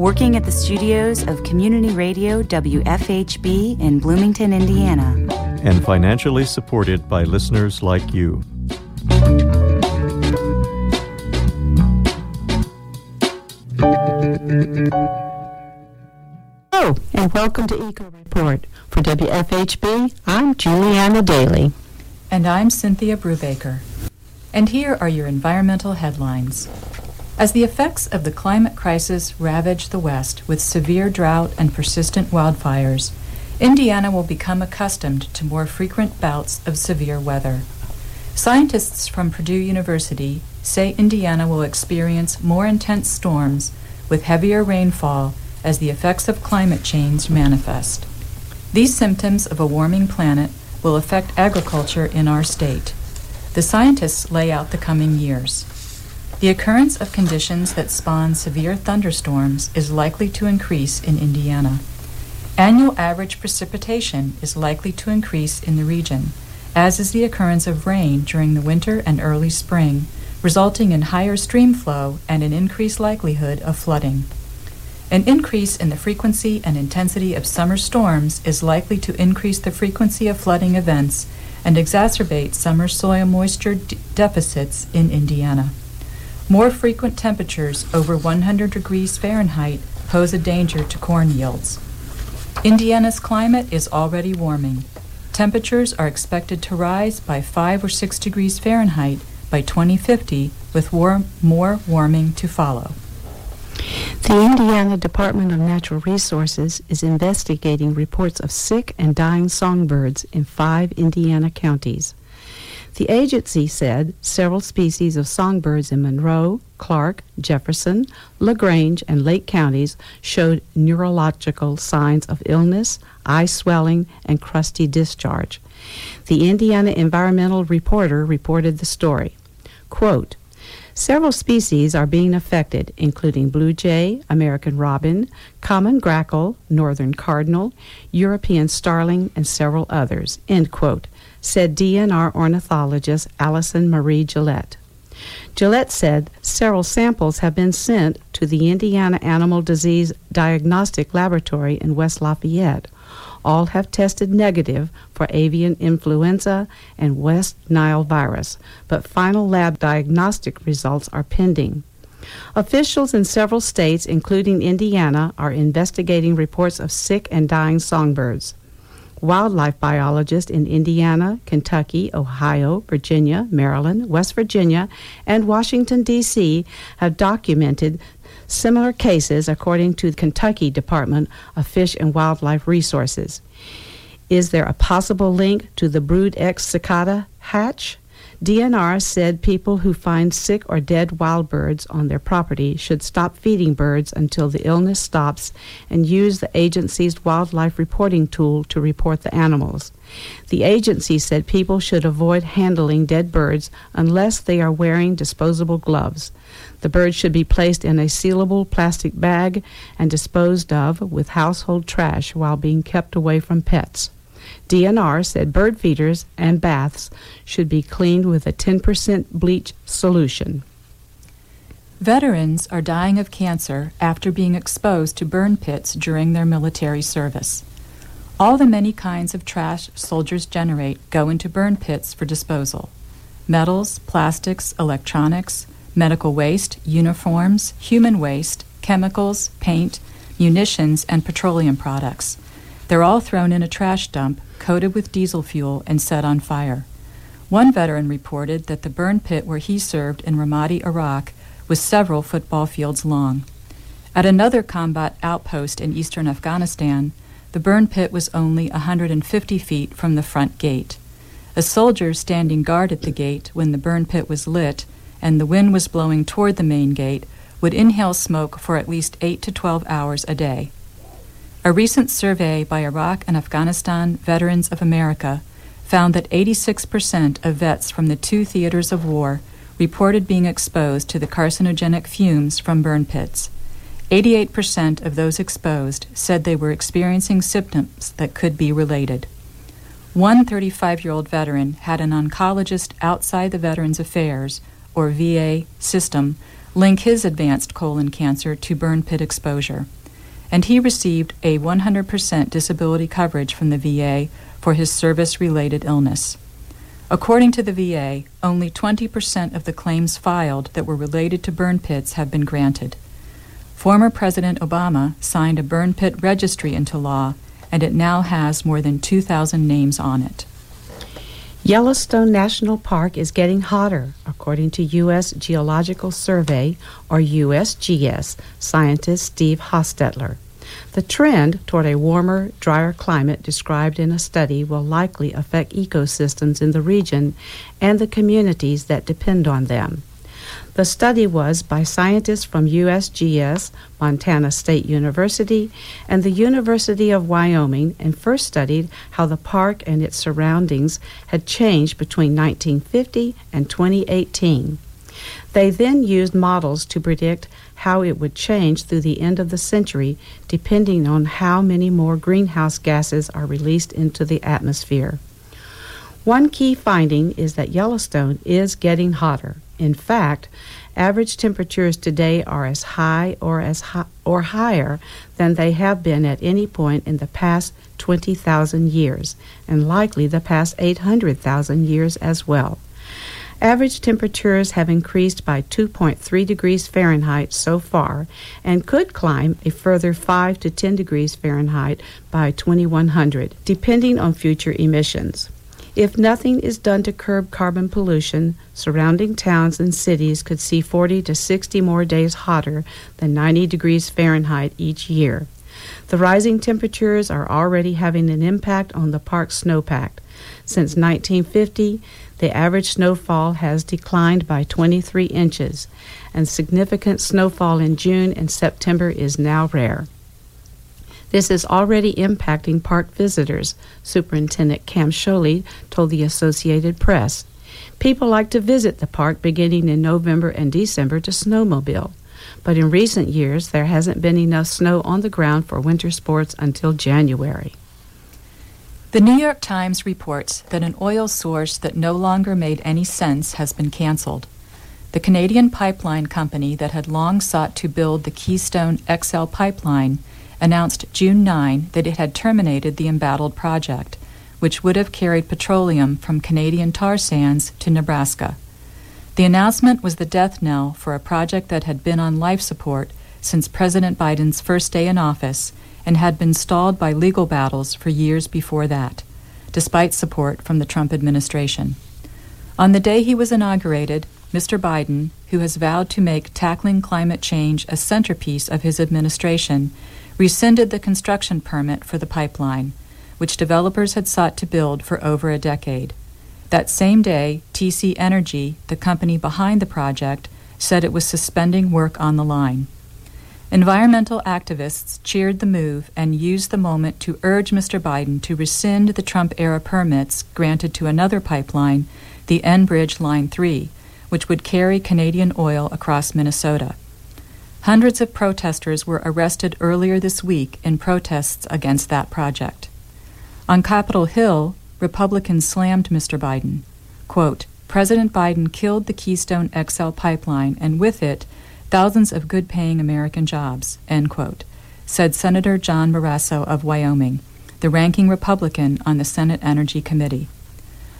working at the studios of Community Radio WFHB in Bloomington, Indiana. And financially supported by listeners like you. Hello, and welcome to Eco Report. For WFHB, I'm Juliana Daly. And I'm Cynthia Brubaker. And here are your environmental headlines. As the effects of the climate crisis ravage the West with severe drought and persistent wildfires, Indiana will become accustomed to more frequent bouts of severe weather. Scientists from Purdue University say Indiana will experience more intense storms with heavier rainfall as the effects of climate change manifest. These symptoms of a warming planet will affect agriculture in our state. The scientists lay out the coming years. The occurrence of conditions that spawn severe thunderstorms is likely to increase in Indiana. Annual average precipitation is likely to increase in the region, as is the occurrence of rain during the winter and early spring, resulting in higher stream flow and an increased likelihood of flooding. An increase in the frequency and intensity of summer storms is likely to increase the frequency of flooding events and exacerbate summer soil moisture d- deficits in Indiana. More frequent temperatures over 100 degrees Fahrenheit pose a danger to corn yields. Indiana's climate is already warming. Temperatures are expected to rise by 5 or 6 degrees Fahrenheit by 2050, with war- more warming to follow. The Indiana Department of Natural Resources is investigating reports of sick and dying songbirds in five Indiana counties. The agency said several species of songbirds in Monroe, Clark, Jefferson, LaGrange, and Lake counties showed neurological signs of illness, eye swelling, and crusty discharge. The Indiana Environmental Reporter reported the story. Quote, Several species are being affected, including blue jay, American robin, common grackle, northern cardinal, European starling, and several others, end quote, said DNR ornithologist Allison Marie Gillet. Gillet said several samples have been sent to the Indiana Animal Disease Diagnostic Laboratory in West Lafayette. All have tested negative for avian influenza and West Nile virus, but final lab diagnostic results are pending. Officials in several states, including Indiana, are investigating reports of sick and dying songbirds. Wildlife biologists in Indiana, Kentucky, Ohio, Virginia, Maryland, West Virginia, and Washington, D.C. have documented similar cases according to the Kentucky Department of Fish and Wildlife Resources. Is there a possible link to the Brood X cicada hatch? DNR said people who find sick or dead wild birds on their property should stop feeding birds until the illness stops and use the agency's wildlife reporting tool to report the animals. The agency said people should avoid handling dead birds unless they are wearing disposable gloves. The birds should be placed in a sealable plastic bag and disposed of with household trash while being kept away from pets. DNR said bird feeders and baths should be cleaned with a 10% bleach solution. Veterans are dying of cancer after being exposed to burn pits during their military service. All the many kinds of trash soldiers generate go into burn pits for disposal metals, plastics, electronics, medical waste, uniforms, human waste, chemicals, paint, munitions, and petroleum products. They're all thrown in a trash dump, coated with diesel fuel, and set on fire. One veteran reported that the burn pit where he served in Ramadi, Iraq, was several football fields long. At another combat outpost in eastern Afghanistan, the burn pit was only 150 feet from the front gate. A soldier standing guard at the gate when the burn pit was lit and the wind was blowing toward the main gate would inhale smoke for at least 8 to 12 hours a day. A recent survey by Iraq and Afghanistan Veterans of America found that 86% of vets from the two theaters of war reported being exposed to the carcinogenic fumes from burn pits. 88% of those exposed said they were experiencing symptoms that could be related. One 35 year old veteran had an oncologist outside the Veterans Affairs, or VA, system link his advanced colon cancer to burn pit exposure, and he received a 100% disability coverage from the VA for his service related illness. According to the VA, only 20% of the claims filed that were related to burn pits have been granted. Former President Obama signed a burn pit registry into law and it now has more than 2,000 names on it. Yellowstone National Park is getting hotter, according to U.S. Geological Survey, or USGS, scientist Steve Hostetler. The trend toward a warmer, drier climate described in a study will likely affect ecosystems in the region and the communities that depend on them. The study was by scientists from USGS, Montana State University, and the University of Wyoming and first studied how the park and its surroundings had changed between 1950 and 2018. They then used models to predict how it would change through the end of the century, depending on how many more greenhouse gases are released into the atmosphere. One key finding is that Yellowstone is getting hotter. In fact, average temperatures today are as high or as or higher than they have been at any point in the past 20,000 years and likely the past 800,000 years as well. Average temperatures have increased by 2.3 degrees Fahrenheit so far and could climb a further 5 to 10 degrees Fahrenheit by 2100, depending on future emissions. If nothing is done to curb carbon pollution, surrounding towns and cities could see 40 to 60 more days hotter than 90 degrees Fahrenheit each year. The rising temperatures are already having an impact on the park's snowpack. Since 1950, the average snowfall has declined by 23 inches, and significant snowfall in June and September is now rare. This is already impacting park visitors, Superintendent Cam Sholly told the Associated Press. People like to visit the park beginning in November and December to snowmobile, but in recent years there hasn't been enough snow on the ground for winter sports until January. The New York Times reports that an oil source that no longer made any sense has been canceled. The Canadian pipeline company that had long sought to build the Keystone XL pipeline announced June 9 that it had terminated the embattled project, which would have carried petroleum from Canadian tar sands to Nebraska. The announcement was the death knell for a project that had been on life support since President Biden's first day in office and had been stalled by legal battles for years before that, despite support from the Trump administration. On the day he was inaugurated, Mr. Biden, who has vowed to make tackling climate change a centerpiece of his administration, rescinded the construction permit for the pipeline, which developers had sought to build for over a decade. That same day, TC Energy, the company behind the project, said it was suspending work on the line. Environmental activists cheered the move and used the moment to urge Mr. Biden to rescind the Trump era permits granted to another pipeline, the Enbridge Line 3, which would carry Canadian oil across Minnesota. Hundreds of protesters were arrested earlier this week in protests against that project. On Capitol Hill, Republicans slammed Mr. Biden. Quote, President Biden killed the Keystone XL pipeline and with it, thousands of good paying American jobs, end quote, said Senator John Barrasso of Wyoming, the ranking Republican on the Senate Energy Committee.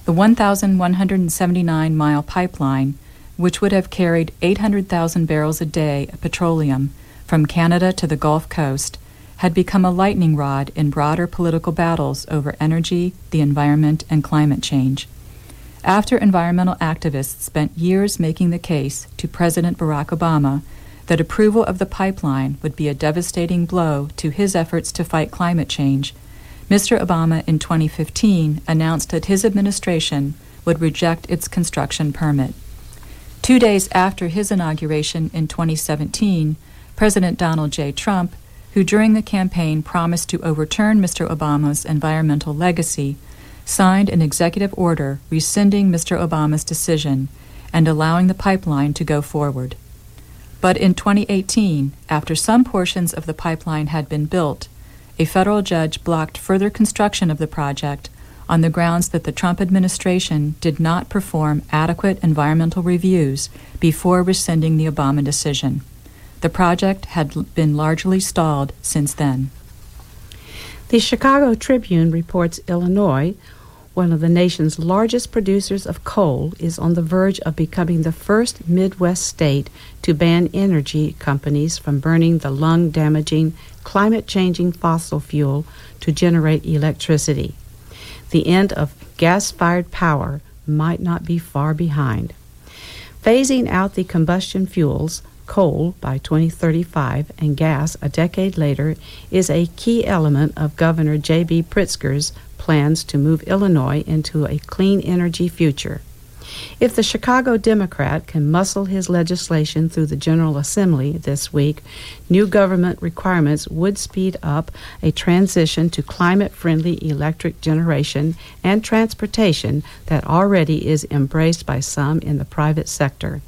The 1,179 mile pipeline which would have carried 800,000 barrels a day of petroleum from Canada to the Gulf Coast, had become a lightning rod in broader political battles over energy, the environment, and climate change. After environmental activists spent years making the case to President Barack Obama that approval of the pipeline would be a devastating blow to his efforts to fight climate change, Mr. Obama in 2015 announced that his administration would reject its construction permit. Two days after his inauguration in 2017, President Donald J. Trump, who during the campaign promised to overturn Mr. Obama's environmental legacy, signed an executive order rescinding Mr. Obama's decision and allowing the pipeline to go forward. But in 2018, after some portions of the pipeline had been built, a federal judge blocked further construction of the project on the grounds that the Trump administration did not perform adequate environmental reviews before rescinding the Obama decision. The project had been largely stalled since then. The Chicago Tribune reports Illinois, one of the nation's largest producers of coal, is on the verge of becoming the first Midwest state to ban energy companies from burning the lung damaging, climate changing fossil fuel to generate electricity. The end of gas fired power might not be far behind. Phasing out the combustion fuels, coal by 2035 and gas a decade later is a key element of Governor J.B. Pritzker's plans to move Illinois into a clean energy future. If the Chicago Democrat can muscle his legislation through the General Assembly this week, new government requirements would speed up a transition to climate friendly electric generation and transportation that already is embraced by some in the private sector.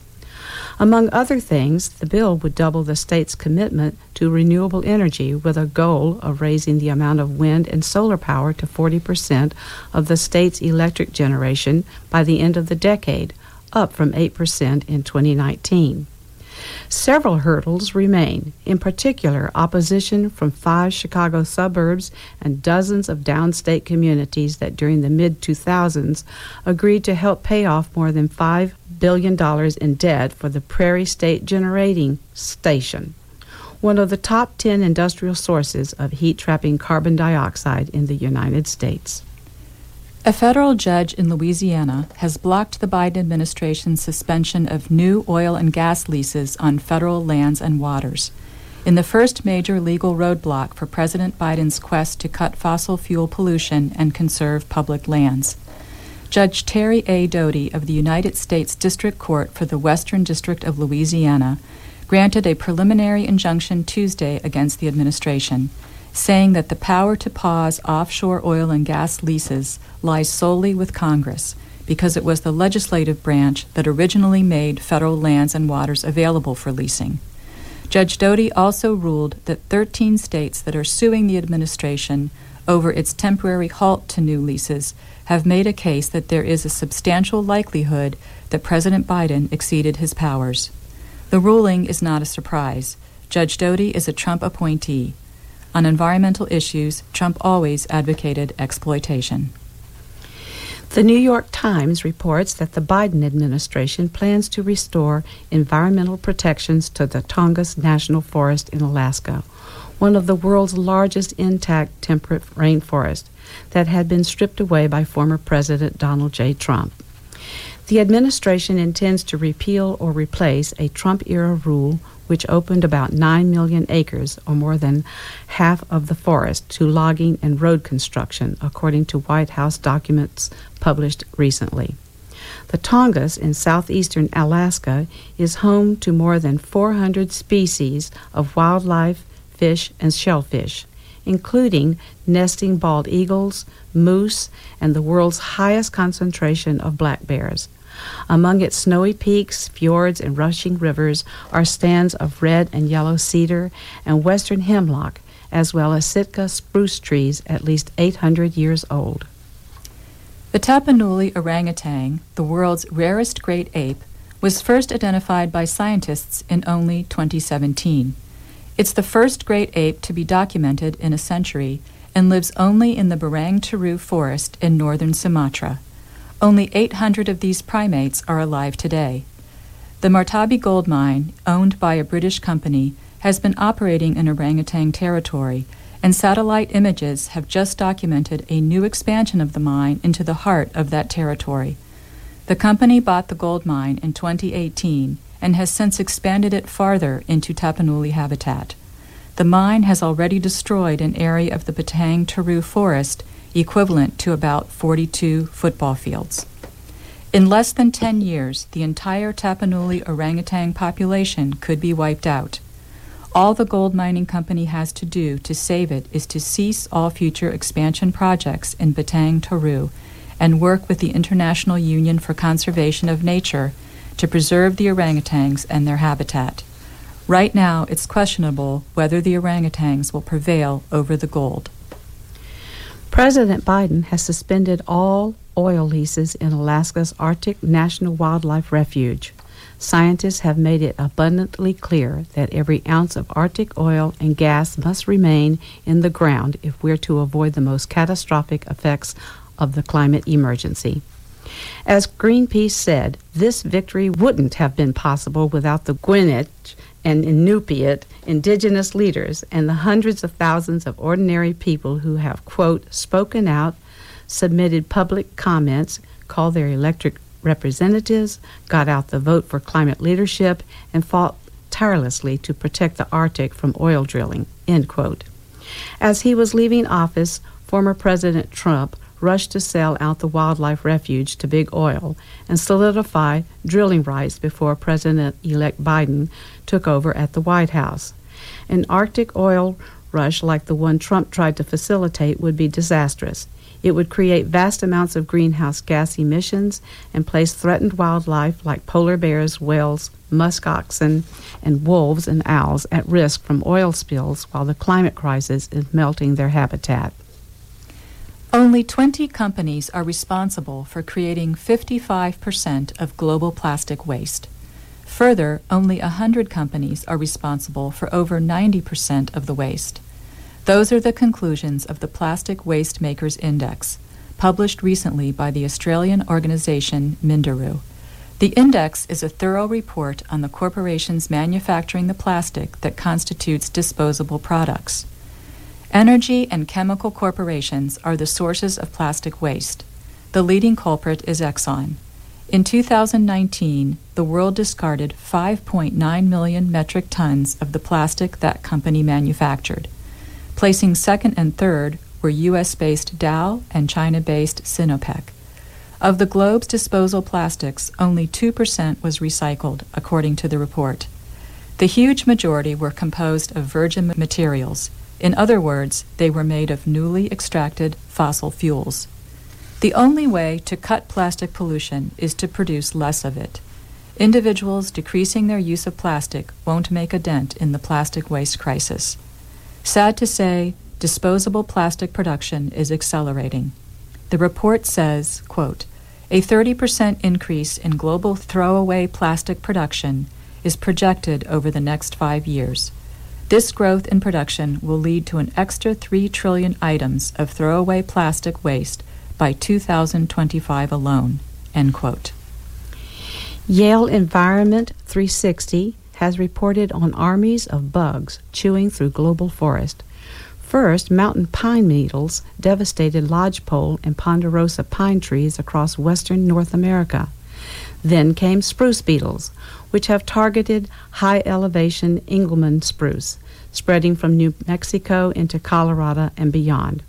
Among other things, the bill would double the state's commitment to renewable energy with a goal of raising the amount of wind and solar power to 40% of the state's electric generation by the end of the decade, up from 8% in 2019. Several hurdles remain, in particular, opposition from five Chicago suburbs and dozens of downstate communities that during the mid 2000s agreed to help pay off more than $5 billion in debt for the Prairie State Generating Station, one of the top 10 industrial sources of heat trapping carbon dioxide in the United States. A federal judge in Louisiana has blocked the Biden administration's suspension of new oil and gas leases on federal lands and waters. In the first major legal roadblock for President Biden's quest to cut fossil fuel pollution and conserve public lands. Judge Terry A. Doughty of the United States District Court for the Western District of Louisiana granted a preliminary injunction Tuesday against the administration saying that the power to pause offshore oil and gas leases lies solely with Congress because it was the legislative branch that originally made federal lands and waters available for leasing. Judge Doughty also ruled that 13 states that are suing the administration over its temporary halt to new leases have made a case that there is a substantial likelihood that President Biden exceeded his powers. The ruling is not a surprise. Judge Doughty is a Trump appointee. On environmental issues, Trump always advocated exploitation. The New York Times reports that the Biden administration plans to restore environmental protections to the Tongass National Forest in Alaska, one of the world's largest intact temperate rainforests that had been stripped away by former President Donald J. Trump. The administration intends to repeal or replace a Trump era rule which opened about 9 million acres, or more than half of the forest, to logging and road construction, according to White House documents published recently. The Tongass in southeastern Alaska is home to more than 400 species of wildlife, fish, and shellfish, including nesting bald eagles, moose, and the world's highest concentration of black bears. Among its snowy peaks, fjords, and rushing rivers are stands of red and yellow cedar and western hemlock, as well as Sitka spruce trees at least 800 years old. The Tapanuli orangutan, the world's rarest great ape, was first identified by scientists in only 2017. It's the first great ape to be documented in a century and lives only in the Batang Toru forest in northern Sumatra. Only 800 of these primates are alive today. The Martabe gold mine, owned by a British company, has been operating in orangutan territory, and satellite images have just documented a new expansion of the mine into the heart of that territory. The company bought the gold mine in 2018 and has since expanded it farther into Tapanuli habitat. The mine has already destroyed an area of the Batang Toru forest equivalent to about 42 football fields. In less than 10 years, the entire Tapanuli orangutan population could be wiped out. All the gold mining company has to do to save it is to cease all future expansion projects in Batang Toru and work with the International Union for Conservation of Nature to preserve the orangutans and their habitat. Right now, it's questionable whether the orangutans will prevail over the gold. President Biden has suspended all oil leases in Alaska's Arctic National Wildlife Refuge. Scientists have made it abundantly clear that every ounce of Arctic oil and gas must remain in the ground if we're to avoid the most catastrophic effects of the climate emergency. As Greenpeace said, this victory wouldn't have been possible without the Gwich'in and Inupiat indigenous leaders and the hundreds of thousands of ordinary people who have, quote, spoken out, submitted public comments, called their electric representatives, got out the vote for climate leadership, and fought tirelessly to protect the Arctic from oil drilling, end quote. As he was leaving office, former President Trump rushed to sell out the wildlife refuge to big oil and solidify drilling rights before President elect Biden took over at the White House. An Arctic oil rush like the one Trump tried to facilitate would be disastrous. It would create vast amounts of greenhouse gas emissions and place threatened wildlife like polar bears, whales, musk oxen, and wolves and owls at risk from oil spills while the climate crisis is melting their habitat. Only 20 companies are responsible for creating 55% of global plastic waste. Further, only 100 companies are responsible for over 90% of the waste. Those are the conclusions of the Plastic Waste Makers Index, published recently by the Australian organization Minderoo. The index is a thorough report on the corporations manufacturing the plastic that constitutes disposable products. Energy and chemical corporations are the sources of plastic waste. The leading culprit is Exxon. In 2019, the world discarded 5.9 million metric tons of the plastic that company manufactured. Placing second and third were U.S. based Dow and China based Sinopec. Of the globe's disposal plastics, only 2% was recycled, according to the report. The huge majority were composed of virgin materials. In other words, they were made of newly extracted fossil fuels. The only way to cut plastic pollution is to produce less of it. Individuals decreasing their use of plastic won't make a dent in the plastic waste crisis. Sad to say, disposable plastic production is accelerating. The report says, quote, a 30% increase in global throwaway plastic production is projected over the next five years. This growth in production will lead to an extra 3 trillion items of throwaway plastic waste by 2025 alone. End quote. Yale Environment 360 has reported on armies of bugs chewing through global forest. First, mountain pine beetles devastated lodgepole and ponderosa pine trees across western North America. Then came spruce beetles, which have targeted high elevation Engelmann spruce, spreading from New Mexico into Colorado and beyond.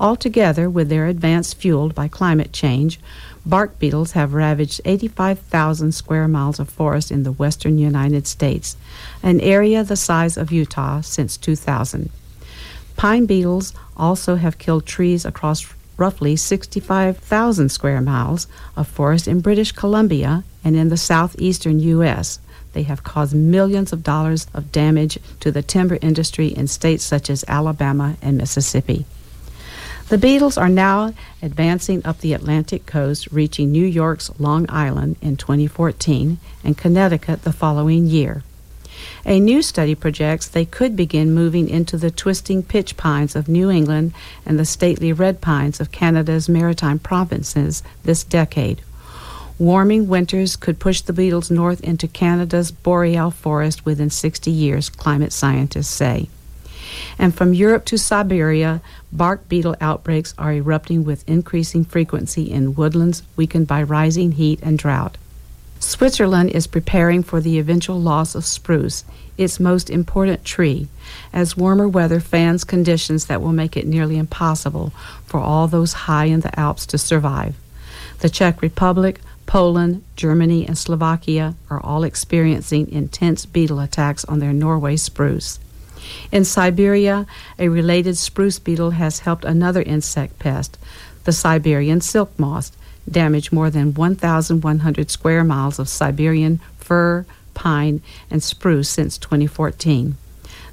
Altogether, with their advance fueled by climate change, bark beetles have ravaged 85,000 square miles of forest in the western United States, an area the size of Utah since 2000. Pine beetles also have killed trees across roughly 65,000 square miles of forest in British Columbia and in the southeastern U.S. They have caused millions of dollars of damage to the timber industry in states such as Alabama and Mississippi. The beetles are now advancing up the Atlantic coast, reaching New York's Long Island in 2014 and Connecticut the following year. A new study projects they could begin moving into the twisting pitch pines of New England and the stately red pines of Canada's maritime provinces this decade. Warming winters could push the beetles north into Canada's boreal forest within 60 years, climate scientists say. And from Europe to Siberia, bark beetle outbreaks are erupting with increasing frequency in woodlands weakened by rising heat and drought. Switzerland is preparing for the eventual loss of spruce, its most important tree, as warmer weather fans conditions that will make it nearly impossible for all those high in the Alps to survive. The Czech Republic, Poland, Germany, and Slovakia are all experiencing intense beetle attacks on their Norway spruce. In Siberia, a related spruce beetle has helped another insect pest, the Siberian silk moth, damage more than 1,100 square miles of Siberian fir, pine, and spruce since 2014.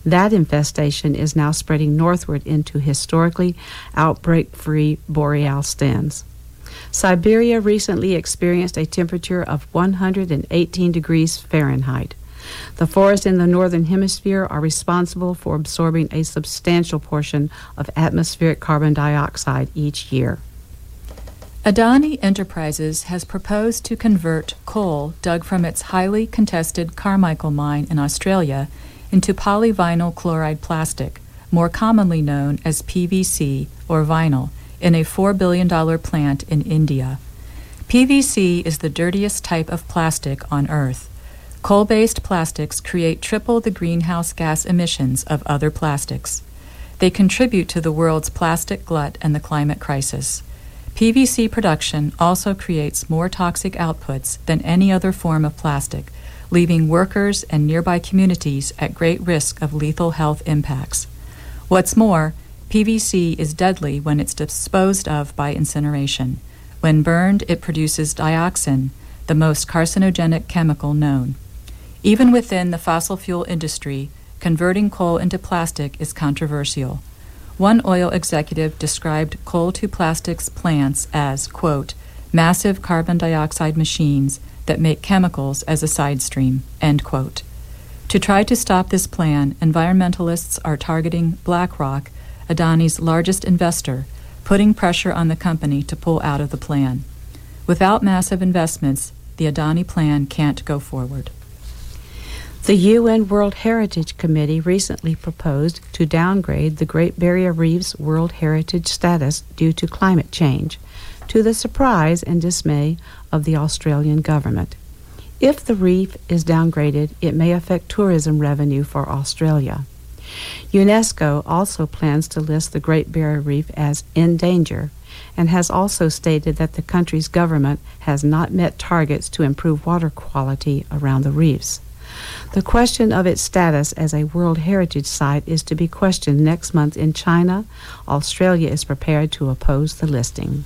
That infestation is now spreading northward into historically outbreak free boreal stands. Siberia recently experienced a temperature of 118 degrees Fahrenheit. The forests in the northern hemisphere are responsible for absorbing a substantial portion of atmospheric carbon dioxide each year. Adani Enterprises has proposed to convert coal dug from its highly contested Carmichael mine in Australia into polyvinyl chloride plastic, more commonly known as PVC or vinyl, in a $4 billion plant in India. PVC is the dirtiest type of plastic on Earth. Coal based plastics create triple the greenhouse gas emissions of other plastics. They contribute to the world's plastic glut and the climate crisis. PVC production also creates more toxic outputs than any other form of plastic, leaving workers and nearby communities at great risk of lethal health impacts. What's more, PVC is deadly when it's disposed of by incineration. When burned, it produces dioxin, the most carcinogenic chemical known. Even within the fossil fuel industry, converting coal into plastic is controversial. One oil executive described coal to plastics plants as, quote, massive carbon dioxide machines that make chemicals as a side stream, end quote. To try to stop this plan, environmentalists are targeting BlackRock, Adani's largest investor, putting pressure on the company to pull out of the plan. Without massive investments, the Adani plan can't go forward. The UN World Heritage Committee recently proposed to downgrade the Great Barrier Reef's World Heritage status due to climate change, to the surprise and dismay of the Australian government. If the reef is downgraded, it may affect tourism revenue for Australia. UNESCO also plans to list the Great Barrier Reef as in danger and has also stated that the country's government has not met targets to improve water quality around the reefs. The question of its status as a World Heritage Site is to be questioned next month in China. Australia is prepared to oppose the listing.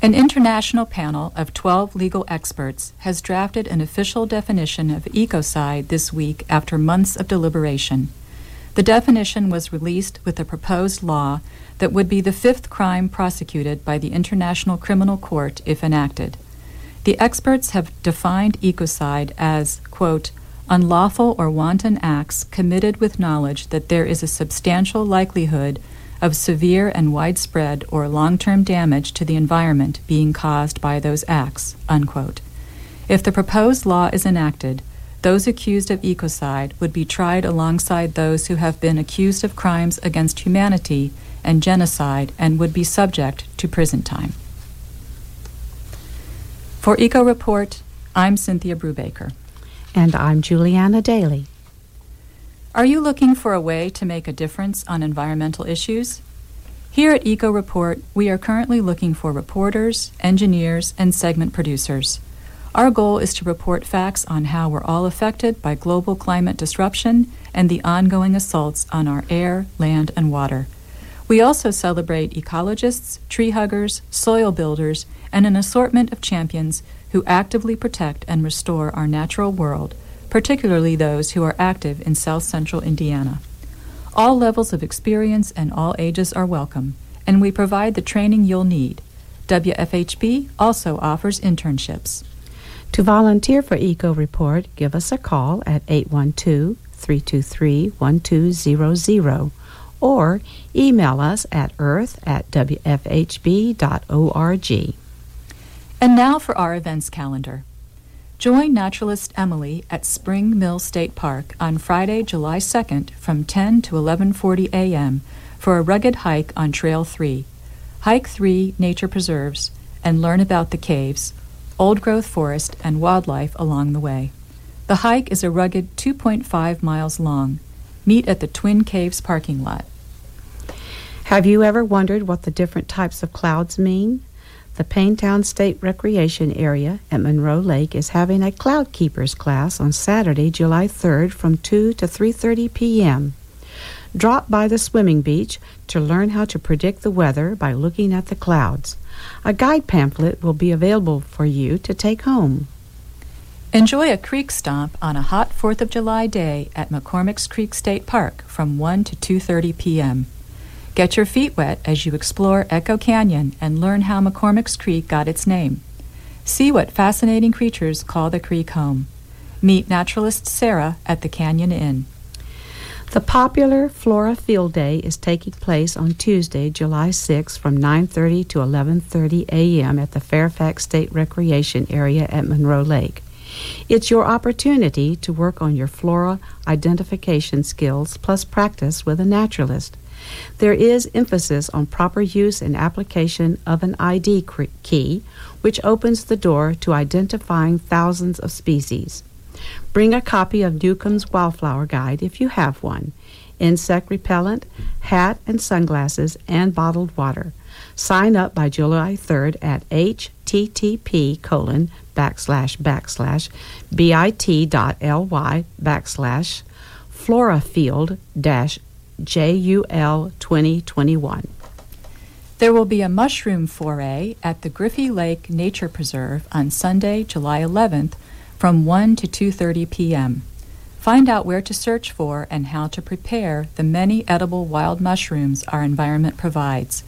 An international panel of 12 legal experts has drafted an official definition of ecocide this week after months of deliberation. The definition was released with a proposed law that would be the fifth crime prosecuted by the International Criminal Court if enacted. The experts have defined ecocide as, quote, unlawful or wanton acts committed with knowledge that there is a substantial likelihood of severe and widespread or long term damage to the environment being caused by those acts. Unquote. If the proposed law is enacted, those accused of ecocide would be tried alongside those who have been accused of crimes against humanity and genocide and would be subject to prison time. For Eco Report, I'm Cynthia Brubaker. And I'm Juliana Daly. Are you looking for a way to make a difference on environmental issues? Here at Eco Report, we are currently looking for reporters, engineers, and segment producers. Our goal is to report facts on how we're all affected by global climate disruption and the ongoing assaults on our air, land, and water. We also celebrate ecologists, tree huggers, soil builders, and an assortment of champions who actively protect and restore our natural world, particularly those who are active in south central Indiana. All levels of experience and all ages are welcome, and we provide the training you'll need. WFHB also offers internships. To volunteer for Eco Report, give us a call at 812 323 1200 or email us at earth at wfhb.org. And now for our events calendar. Join naturalist Emily at Spring Mill State Park on Friday, July 2nd from 10 to 11:40 a.m. for a rugged hike on Trail 3. Hike 3 nature preserves and learn about the caves, old growth forest, and wildlife along the way. The hike is a rugged 2.5 miles long. Meet at the Twin Caves parking lot. Have you ever wondered what the different types of clouds mean? The Paynetown State Recreation Area at Monroe Lake is having a Cloud Keepers class on Saturday, July 3rd from 2 to 3:30 p.m. Drop by the swimming beach to learn how to predict the weather by looking at the clouds. A guide pamphlet will be available for you to take home. Enjoy a creek stomp on a hot 4th of July day at McCormick's Creek State Park from 1 to 2:30 p.m. Get your feet wet as you explore Echo Canyon and learn how McCormick's Creek got its name. See what fascinating creatures call the creek home. Meet naturalist Sarah at the Canyon Inn. The popular Flora Field Day is taking place on Tuesday, July 6 from 9:30 to 11:30 a.m. at the Fairfax State Recreation Area at Monroe Lake. It's your opportunity to work on your flora identification skills plus practice with a naturalist. There is emphasis on proper use and application of an ID key, which opens the door to identifying thousands of species. Bring a copy of Newcomb's Wildflower Guide if you have one, insect repellent, hat and sunglasses, and bottled water. Sign up by July 3rd at http colon backslash backslash bit.ly backslash florafield dash JUL 2021. There will be a mushroom foray at the Griffey Lake Nature Preserve on Sunday, July 11th from 1 to 2:30 p.m. Find out where to search for and how to prepare the many edible wild mushrooms our environment provides.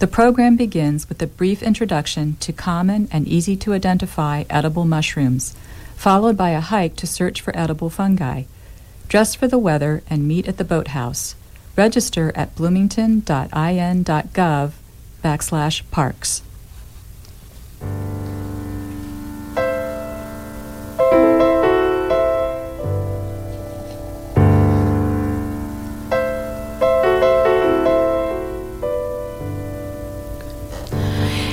The program begins with a brief introduction to common and easy to identify edible mushrooms, followed by a hike to search for edible fungi. Dress for the weather and meet at the boathouse. Register at bloomington.in.gov backslash parks.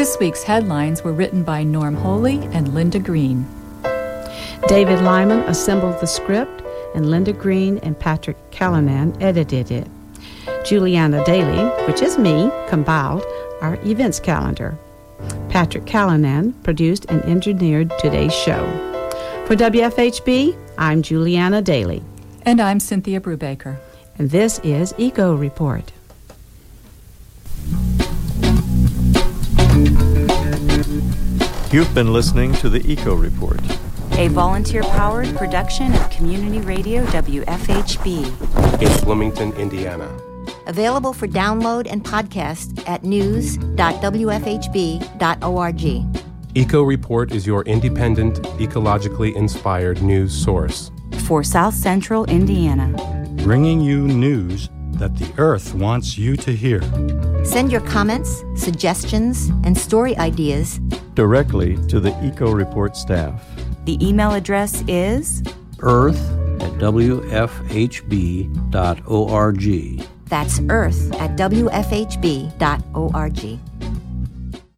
This week's headlines were written by Norm Holy and Linda Greene. David Lyman assembled the script, and Linda Greene and Patrick Callanan edited it. Juliana Daly, which is me, compiled our events calendar. Patrick Callanan produced and engineered today's show. For WFHB, I'm Juliana Daly. And I'm Cynthia Brubaker. And this is Eco Report. You've been listening to the Eco Report, a volunteer powered production of Community Radio WFHB in Bloomington, Indiana. Available for download and podcast at news.wfhb.org. Eco Report is your independent, ecologically inspired news source for South Central Indiana, bringing you news that the Earth wants you to hear. Send your comments, suggestions, and story ideas directly to the Eco Report staff. The email address is earth at wfhb.org. That's earth at wfhb.org.